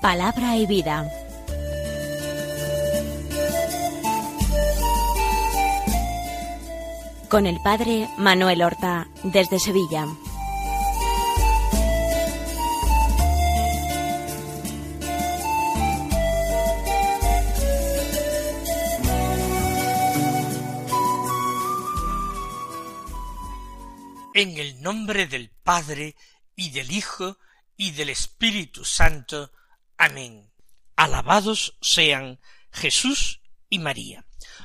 Palabra y vida. Con el padre Manuel Horta desde Sevilla. En el nombre del Padre y del Hijo y del Espíritu Santo. Amén. Alabados sean Jesús y María.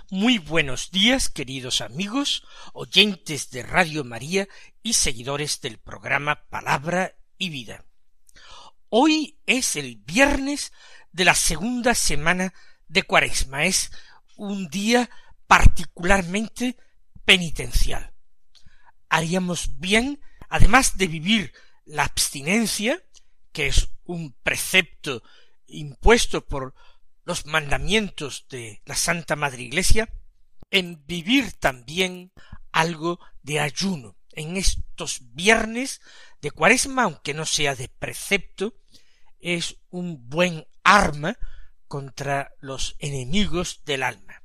Muy buenos días, queridos amigos, oyentes de Radio María y seguidores del programa Palabra y Vida. Hoy es el viernes de la segunda semana de Cuaresma. Es un día particularmente penitencial haríamos bien, además de vivir la abstinencia, que es un precepto impuesto por los mandamientos de la Santa Madre Iglesia, en vivir también algo de ayuno en estos viernes de cuaresma, aunque no sea de precepto, es un buen arma contra los enemigos del alma.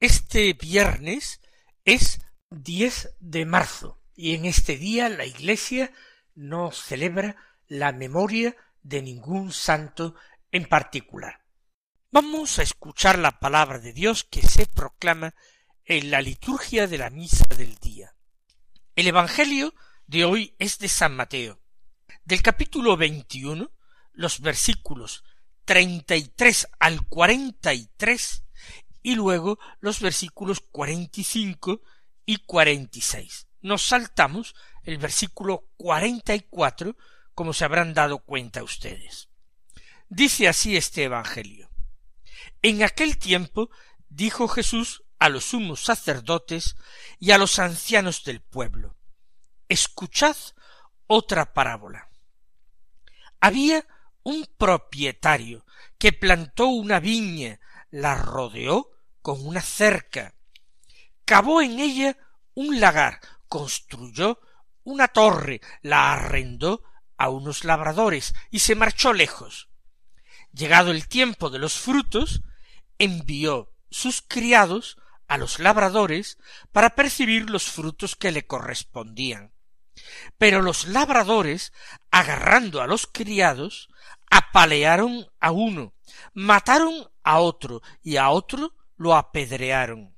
Este viernes es 10 de marzo y en este día la Iglesia no celebra la memoria de ningún santo en particular. Vamos a escuchar la palabra de Dios que se proclama en la liturgia de la misa del día. El Evangelio de hoy es de San Mateo. Del capítulo 21, los versículos treinta y tres al cuarenta y tres y luego los versículos cuarenta y cinco y cuarenta y seis. Nos saltamos el versículo cuarenta y cuatro, como se habrán dado cuenta ustedes. Dice así este Evangelio. En aquel tiempo dijo Jesús a los sumos sacerdotes y a los ancianos del pueblo, Escuchad otra parábola. Había un propietario que plantó una viña, la rodeó con una cerca, cavó en ella un lagar, construyó una torre, la arrendó a unos labradores y se marchó lejos. Llegado el tiempo de los frutos, envió sus criados a los labradores para percibir los frutos que le correspondían. Pero los labradores, agarrando a los criados, apalearon a uno, mataron a otro y a otro lo apedrearon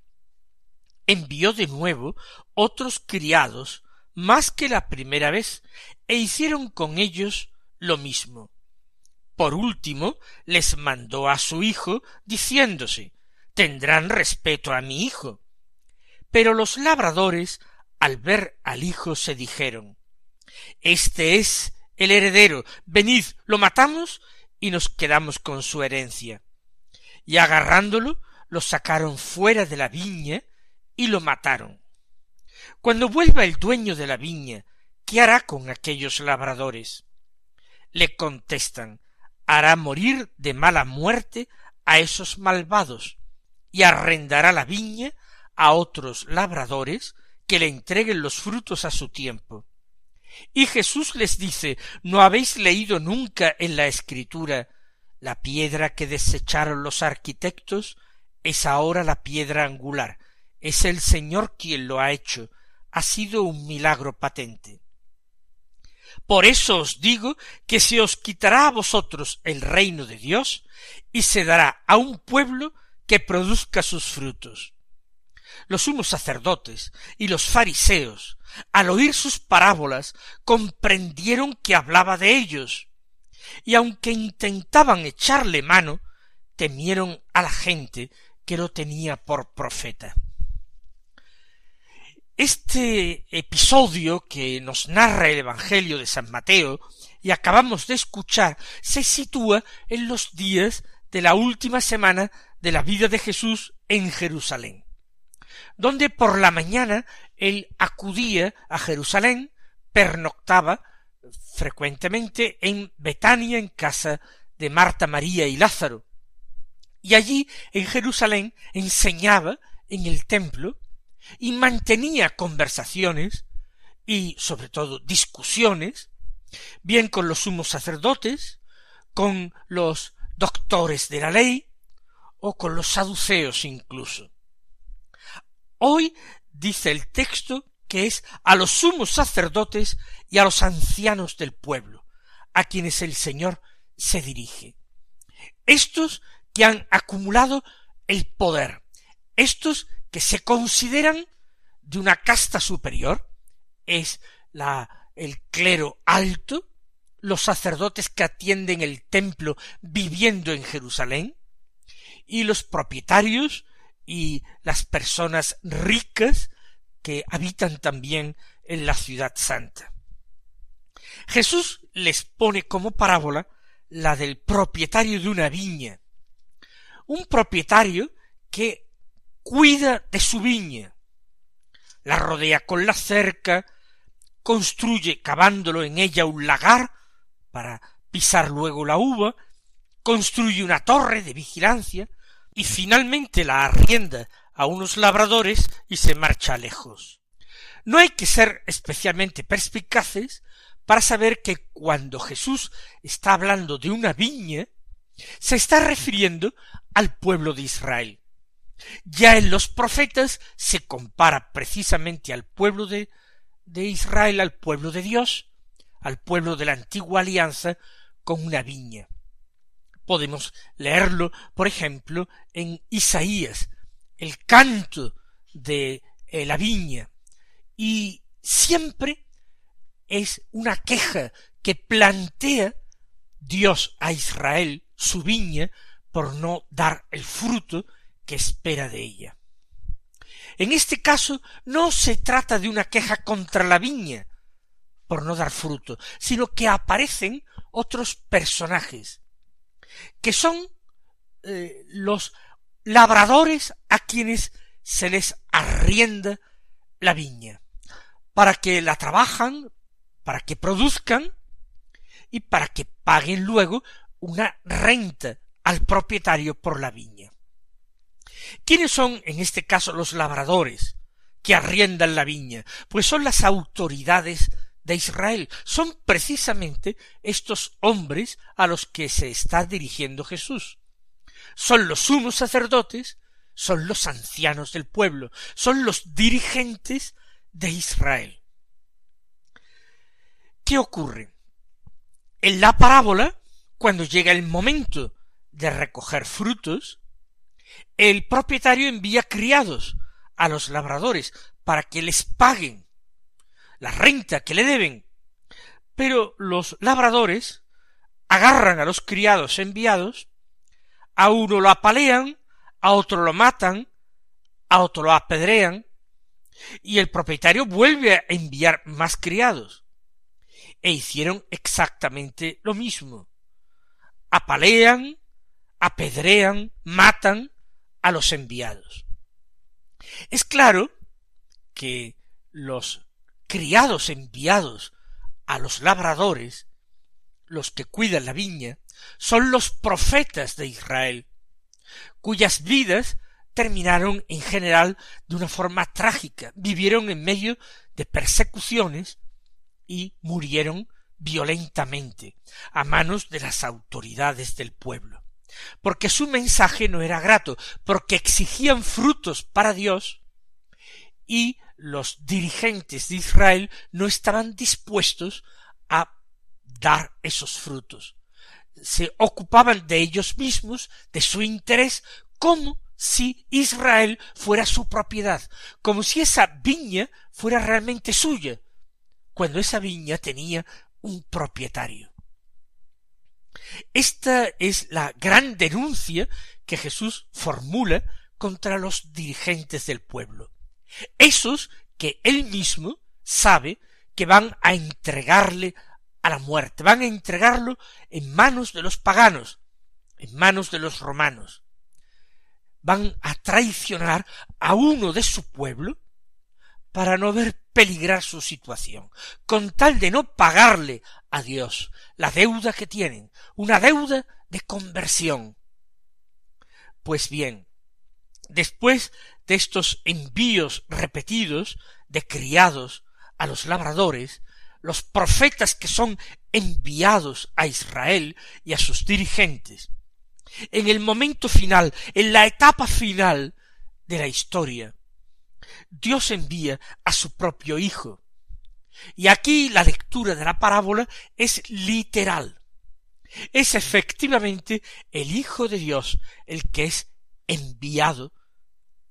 envió de nuevo otros criados más que la primera vez, e hicieron con ellos lo mismo. Por último, les mandó a su hijo, diciéndose tendrán respeto a mi hijo. Pero los labradores, al ver al hijo, se dijeron Este es el heredero, venid, lo matamos y nos quedamos con su herencia. Y agarrándolo, lo sacaron fuera de la viña y lo mataron. Cuando vuelva el dueño de la viña, ¿qué hará con aquellos labradores? Le contestan hará morir de mala muerte a esos malvados y arrendará la viña a otros labradores que le entreguen los frutos a su tiempo. Y Jesús les dice ¿No habéis leído nunca en la Escritura la piedra que desecharon los arquitectos es ahora la piedra angular? Es el Señor quien lo ha hecho. Ha sido un milagro patente. Por eso os digo que se os quitará a vosotros el reino de Dios y se dará a un pueblo que produzca sus frutos. Los sumos sacerdotes y los fariseos, al oír sus parábolas, comprendieron que hablaba de ellos, y aunque intentaban echarle mano, temieron a la gente que lo tenía por profeta. Este episodio que nos narra el Evangelio de San Mateo y acabamos de escuchar se sitúa en los días de la última semana de la vida de Jesús en Jerusalén, donde por la mañana él acudía a Jerusalén, pernoctaba frecuentemente en Betania en casa de Marta, María y Lázaro, y allí en Jerusalén enseñaba en el templo y mantenía conversaciones y sobre todo discusiones, bien con los sumos sacerdotes, con los doctores de la ley o con los saduceos incluso. Hoy dice el texto que es a los sumos sacerdotes y a los ancianos del pueblo, a quienes el Señor se dirige. Estos que han acumulado el poder, estos que se consideran de una casta superior, es la, el clero alto, los sacerdotes que atienden el templo viviendo en Jerusalén, y los propietarios y las personas ricas que habitan también en la ciudad santa. Jesús les pone como parábola la del propietario de una viña, un propietario que cuida de su viña, la rodea con la cerca, construye cavándolo en ella un lagar para pisar luego la uva, construye una torre de vigilancia y finalmente la arrienda a unos labradores y se marcha lejos. No hay que ser especialmente perspicaces para saber que cuando Jesús está hablando de una viña, se está refiriendo al pueblo de Israel. Ya en los profetas se compara precisamente al pueblo de, Israel, al pueblo de Dios, al pueblo de la antigua alianza, con una viña. Podemos leerlo, por ejemplo, en Isaías, el canto de eh, la viña, y siempre es una queja que plantea Dios a Israel, su viña, por no dar el fruto que espera de ella. En este caso no se trata de una queja contra la viña, por no dar fruto, sino que aparecen otros personajes, que son eh, los labradores a quienes se les arrienda la viña, para que la trabajan, para que produzcan y para que paguen luego una renta al propietario por la viña. ¿Quiénes son en este caso los labradores que arriendan la viña? Pues son las autoridades de Israel. Son precisamente estos hombres a los que se está dirigiendo Jesús son los sumos sacerdotes, son los ancianos del pueblo, son los dirigentes de Israel. ¿Qué ocurre? En la parábola, cuando llega el momento de recoger frutos, el propietario envía criados a los labradores para que les paguen la renta que le deben. Pero los labradores agarran a los criados enviados a uno lo apalean, a otro lo matan, a otro lo apedrean, y el propietario vuelve a enviar más criados. E hicieron exactamente lo mismo. Apalean, apedrean, matan a los enviados. Es claro que los criados enviados a los labradores, los que cuidan la viña, son los profetas de Israel, cuyas vidas terminaron en general de una forma trágica, vivieron en medio de persecuciones y murieron violentamente a manos de las autoridades del pueblo, porque su mensaje no era grato, porque exigían frutos para Dios y los dirigentes de Israel no estaban dispuestos a dar esos frutos se ocupaban de ellos mismos, de su interés, como si Israel fuera su propiedad, como si esa viña fuera realmente suya, cuando esa viña tenía un propietario. Esta es la gran denuncia que Jesús formula contra los dirigentes del pueblo, esos que él mismo sabe que van a entregarle a la muerte, van a entregarlo en manos de los paganos, en manos de los romanos. Van a traicionar a uno de su pueblo para no ver peligrar su situación, con tal de no pagarle a Dios la deuda que tienen, una deuda de conversión. Pues bien, después de estos envíos repetidos de criados a los labradores, los profetas que son enviados a Israel y a sus dirigentes, en el momento final, en la etapa final de la historia, Dios envía a su propio Hijo. Y aquí la lectura de la parábola es literal. Es efectivamente el Hijo de Dios el que es enviado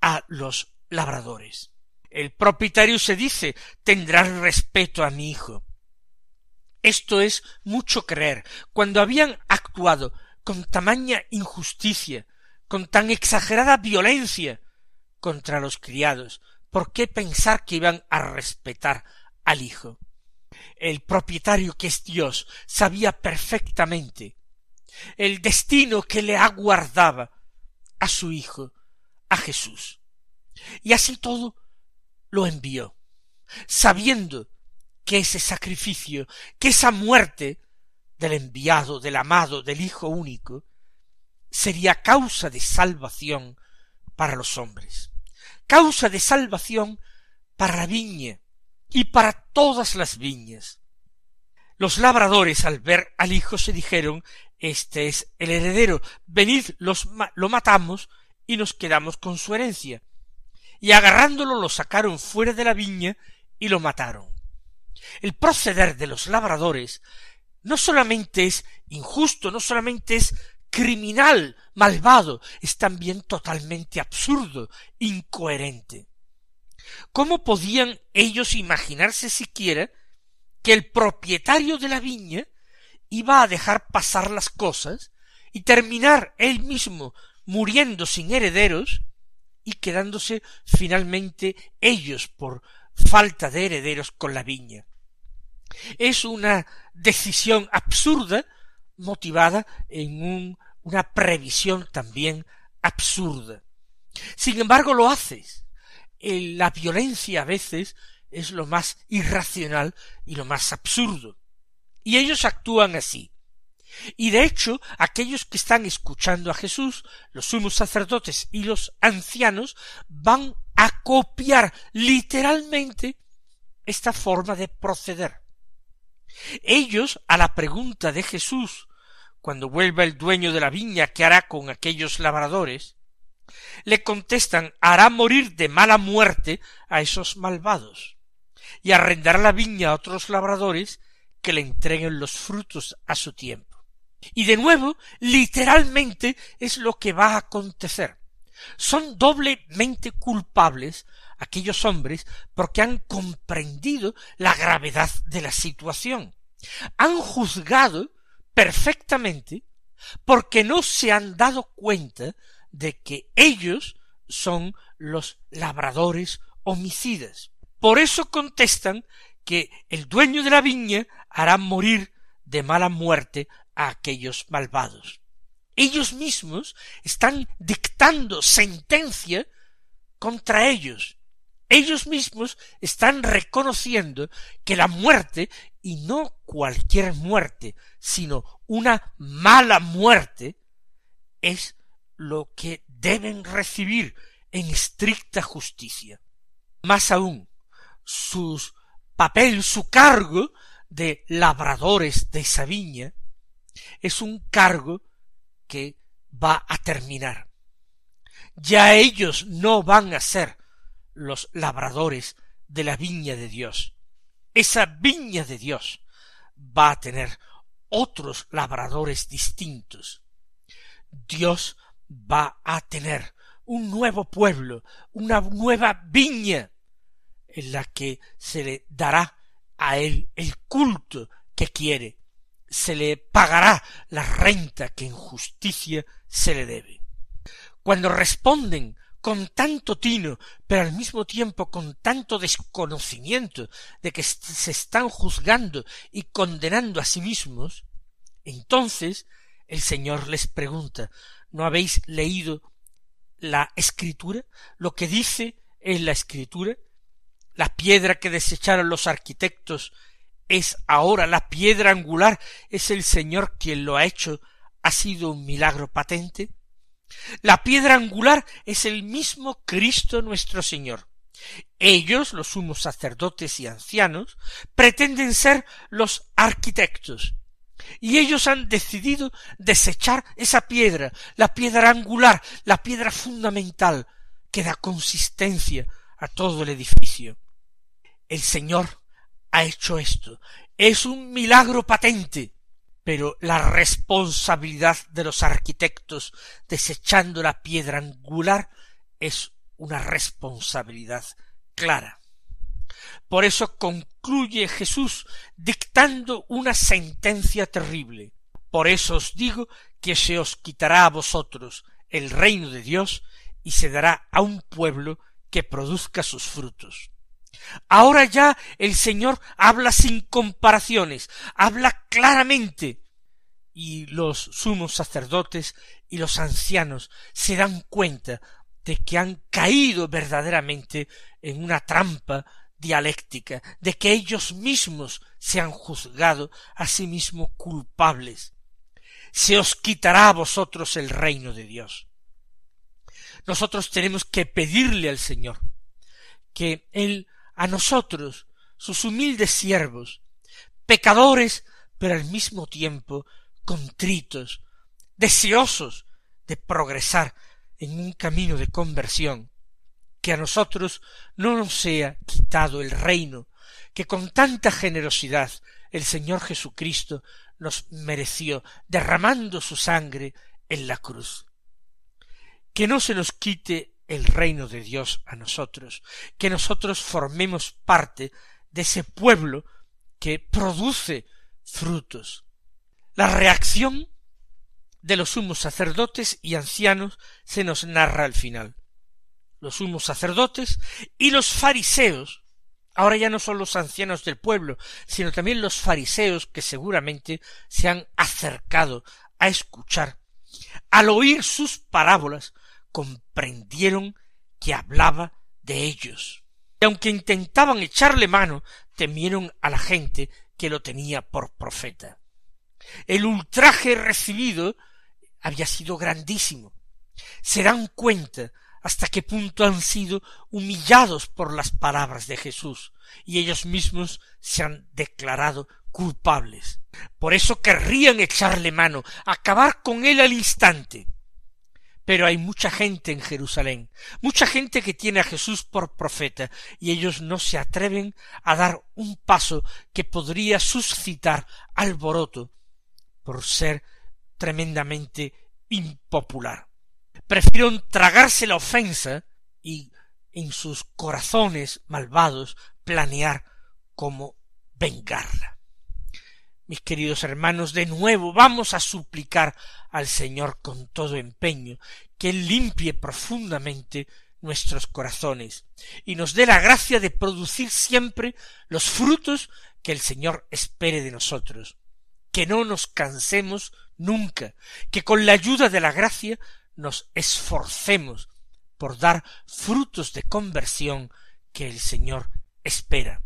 a los labradores. El propietario se dice tendrás respeto a mi hijo. Esto es mucho creer. Cuando habían actuado con tamaña injusticia, con tan exagerada violencia contra los criados, ¿por qué pensar que iban a respetar al hijo? El propietario que es Dios sabía perfectamente el destino que le aguardaba a su hijo, a Jesús. Y así todo lo envió, sabiendo que ese sacrificio, que esa muerte del enviado, del amado, del Hijo único, sería causa de salvación para los hombres, causa de salvación para la viña y para todas las viñas. Los labradores al ver al hijo se dijeron Este es el heredero, venid los lo matamos y nos quedamos con su herencia. Y agarrándolo lo sacaron fuera de la viña y lo mataron. El proceder de los labradores no solamente es injusto, no solamente es criminal, malvado, es también totalmente absurdo, incoherente. ¿Cómo podían ellos imaginarse siquiera que el propietario de la viña iba a dejar pasar las cosas y terminar él mismo muriendo sin herederos y quedándose finalmente ellos por falta de herederos con la viña. Es una decisión absurda motivada en una previsión también absurda. Sin embargo, lo haces. La violencia a veces es lo más irracional y lo más absurdo. Y ellos actúan así. Y de hecho, aquellos que están escuchando a Jesús, los sumos sacerdotes y los ancianos, van a copiar literalmente esta forma de proceder. Ellos, a la pregunta de Jesús, cuando vuelva el dueño de la viña, ¿qué hará con aquellos labradores? le contestan hará morir de mala muerte a esos malvados y arrendará la viña a otros labradores que le entreguen los frutos a su tiempo. Y de nuevo, literalmente es lo que va a acontecer. Son doblemente culpables aquellos hombres porque han comprendido la gravedad de la situación. Han juzgado perfectamente porque no se han dado cuenta de que ellos son los labradores homicidas. Por eso contestan que el dueño de la viña hará morir de mala muerte a aquellos malvados. Ellos mismos están dictando sentencia contra ellos. Ellos mismos están reconociendo que la muerte, y no cualquier muerte, sino una mala muerte, es lo que deben recibir en estricta justicia. Más aún, su papel, su cargo de labradores de esa viña, es un cargo que va a terminar. Ya ellos no van a ser los labradores de la viña de Dios. Esa viña de Dios va a tener otros labradores distintos. Dios va a tener un nuevo pueblo, una nueva viña, en la que se le dará a él el culto que quiere, se le pagará la renta que en justicia se le debe. Cuando responden con tanto tino, pero al mismo tiempo con tanto desconocimiento de que se están juzgando y condenando a sí mismos, entonces el Señor les pregunta ¿No habéis leído la escritura? Lo que dice en la escritura. La piedra que desecharon los arquitectos es ahora la piedra angular. Es el Señor quien lo ha hecho. Ha sido un milagro patente. La piedra angular es el mismo Cristo nuestro Señor. Ellos, los sumos sacerdotes y ancianos, pretenden ser los arquitectos, y ellos han decidido desechar esa piedra, la piedra angular, la piedra fundamental, que da consistencia a todo el edificio. El Señor ha hecho esto. Es un milagro patente, pero la responsabilidad de los arquitectos desechando la piedra angular es una responsabilidad clara. Por eso concluye Jesús dictando una sentencia terrible. Por eso os digo que se os quitará a vosotros el reino de Dios y se dará a un pueblo que produzca sus frutos. Ahora ya el Señor habla sin comparaciones, habla claramente, y los sumos sacerdotes y los ancianos se dan cuenta de que han caído verdaderamente en una trampa dialéctica, de que ellos mismos se han juzgado a sí mismos culpables. Se os quitará a vosotros el reino de Dios. Nosotros tenemos que pedirle al Señor que Él a nosotros, sus humildes siervos, pecadores, pero al mismo tiempo contritos, deseosos de progresar en un camino de conversión, que a nosotros no nos sea quitado el reino que con tanta generosidad el Señor Jesucristo nos mereció derramando su sangre en la cruz. Que no se nos quite el reino de Dios a nosotros, que nosotros formemos parte de ese pueblo que produce frutos. La reacción de los sumos sacerdotes y ancianos se nos narra al final. Los sumos sacerdotes y los fariseos, ahora ya no son los ancianos del pueblo, sino también los fariseos que seguramente se han acercado a escuchar, al oír sus parábolas, comprendieron que hablaba de ellos. Y aunque intentaban echarle mano, temieron a la gente que lo tenía por profeta. El ultraje recibido había sido grandísimo. Se dan cuenta hasta qué punto han sido humillados por las palabras de Jesús, y ellos mismos se han declarado culpables. Por eso querrían echarle mano, acabar con él al instante. Pero hay mucha gente en Jerusalén, mucha gente que tiene a Jesús por profeta, y ellos no se atreven a dar un paso que podría suscitar alboroto por ser tremendamente impopular. Prefirieron tragarse la ofensa y en sus corazones malvados planear cómo vengarla. Mis queridos hermanos, de nuevo vamos a suplicar al Señor con todo empeño que Él limpie profundamente nuestros corazones y nos dé la gracia de producir siempre los frutos que el Señor espere de nosotros, que no nos cansemos nunca, que con la ayuda de la gracia nos esforcemos por dar frutos de conversión que el Señor espera.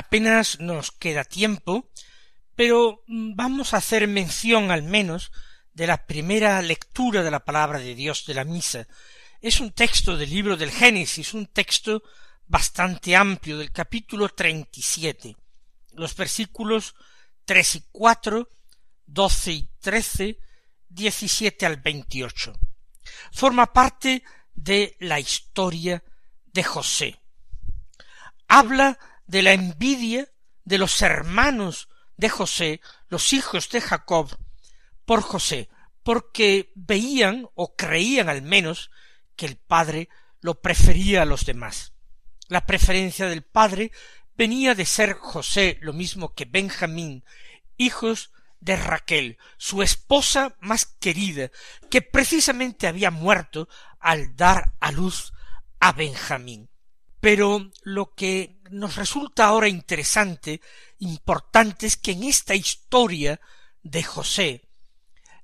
Apenas nos queda tiempo, pero mm, vamos a hacer mención al menos de la primera lectura de la palabra de Dios de la misa. Es un texto del libro del Génesis, un texto bastante amplio del capítulo treinta y siete, los versículos tres y cuatro, doce y trece, diecisiete al veintiocho. Forma parte de la historia de José. Habla de la envidia de los hermanos de José, los hijos de Jacob, por José, porque veían o creían al menos que el padre lo prefería a los demás. La preferencia del padre venía de ser José lo mismo que Benjamín, hijos de Raquel, su esposa más querida, que precisamente había muerto al dar a luz a Benjamín. Pero lo que nos resulta ahora interesante, importante, es que en esta historia de José,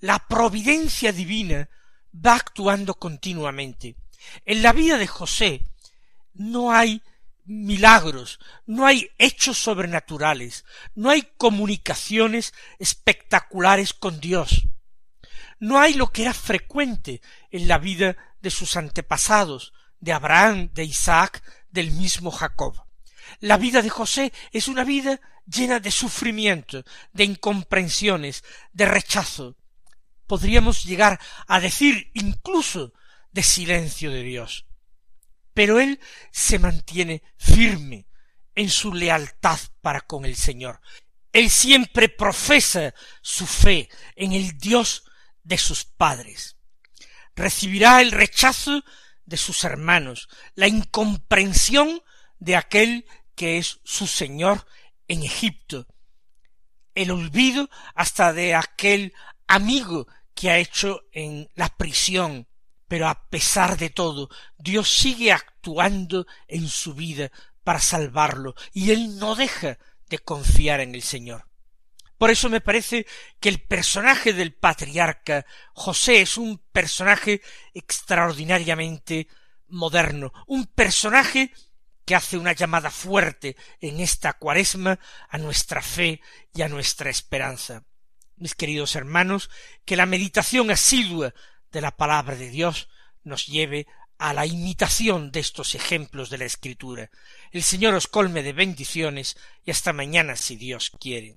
la providencia divina va actuando continuamente. En la vida de José no hay milagros, no hay hechos sobrenaturales, no hay comunicaciones espectaculares con Dios. No hay lo que era frecuente en la vida de sus antepasados, de Abraham, de Isaac, del mismo Jacob. La vida de José es una vida llena de sufrimiento, de incomprensiones, de rechazo. Podríamos llegar a decir incluso de silencio de Dios. Pero él se mantiene firme en su lealtad para con el Señor. Él siempre profesa su fe en el Dios de sus padres. Recibirá el rechazo de sus hermanos, la incomprensión de aquel que es su Señor en Egipto, el olvido hasta de aquel amigo que ha hecho en la prisión, pero a pesar de todo, Dios sigue actuando en su vida para salvarlo, y él no deja de confiar en el Señor. Por eso me parece que el personaje del patriarca José es un personaje extraordinariamente moderno, un personaje que hace una llamada fuerte en esta cuaresma a nuestra fe y a nuestra esperanza. Mis queridos hermanos, que la meditación asidua de la palabra de Dios nos lleve a la imitación de estos ejemplos de la Escritura. El Señor os colme de bendiciones y hasta mañana si Dios quiere.